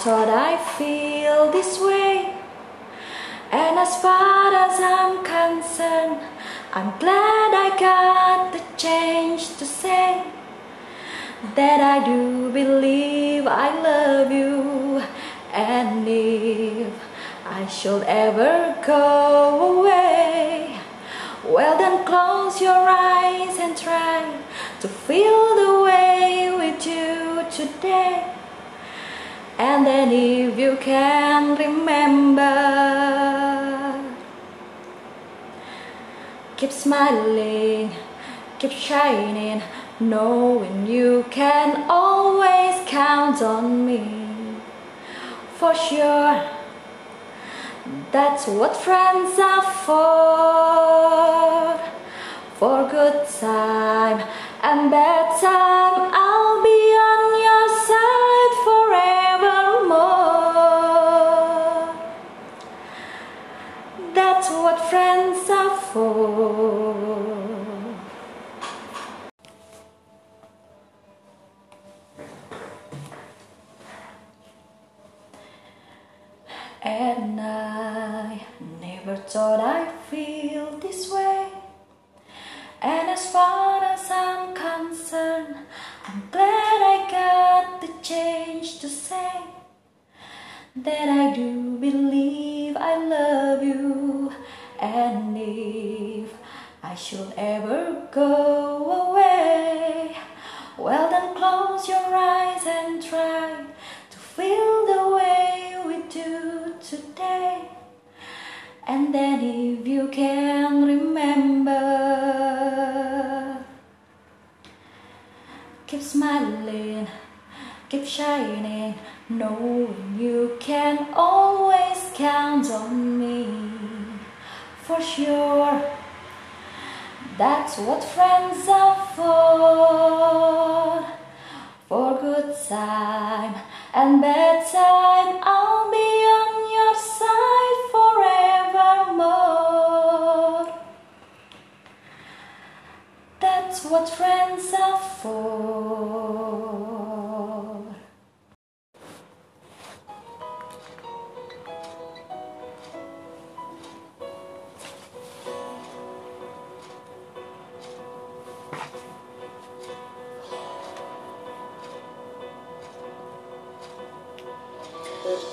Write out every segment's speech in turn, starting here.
thought I'd feel this way. And as far as I'm concerned, I'm glad I got the change to say that I do believe I love you. And if I should ever go away, well then close your eyes and try to feel the way today. And then if you can remember, keep smiling, keep shining, knowing you can always count on me. For sure, that's what friends are for. For good time and bad time, And I never thought I'd feel this way. And as far as I'm concerned, I'm glad I got the change to say that I do believe I love you. And if I should ever go away, well then close your eyes if you can remember, keep smiling, keep shining, knowing you can always count on me. For sure, that's what friends are for. For good time and bad time, That's what friends are for.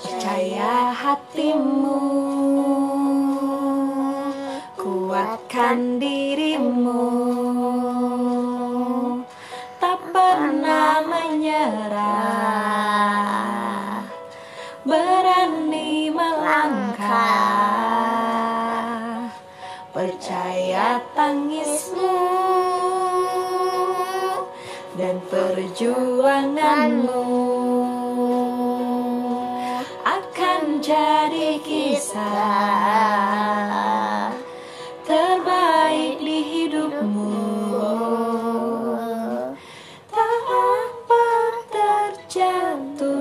Percaya hatimu Kuatkan dirimu tangismu Dan perjuanganmu akan jadi kisah terbaik di hidupmu. Tak apa terjatuh,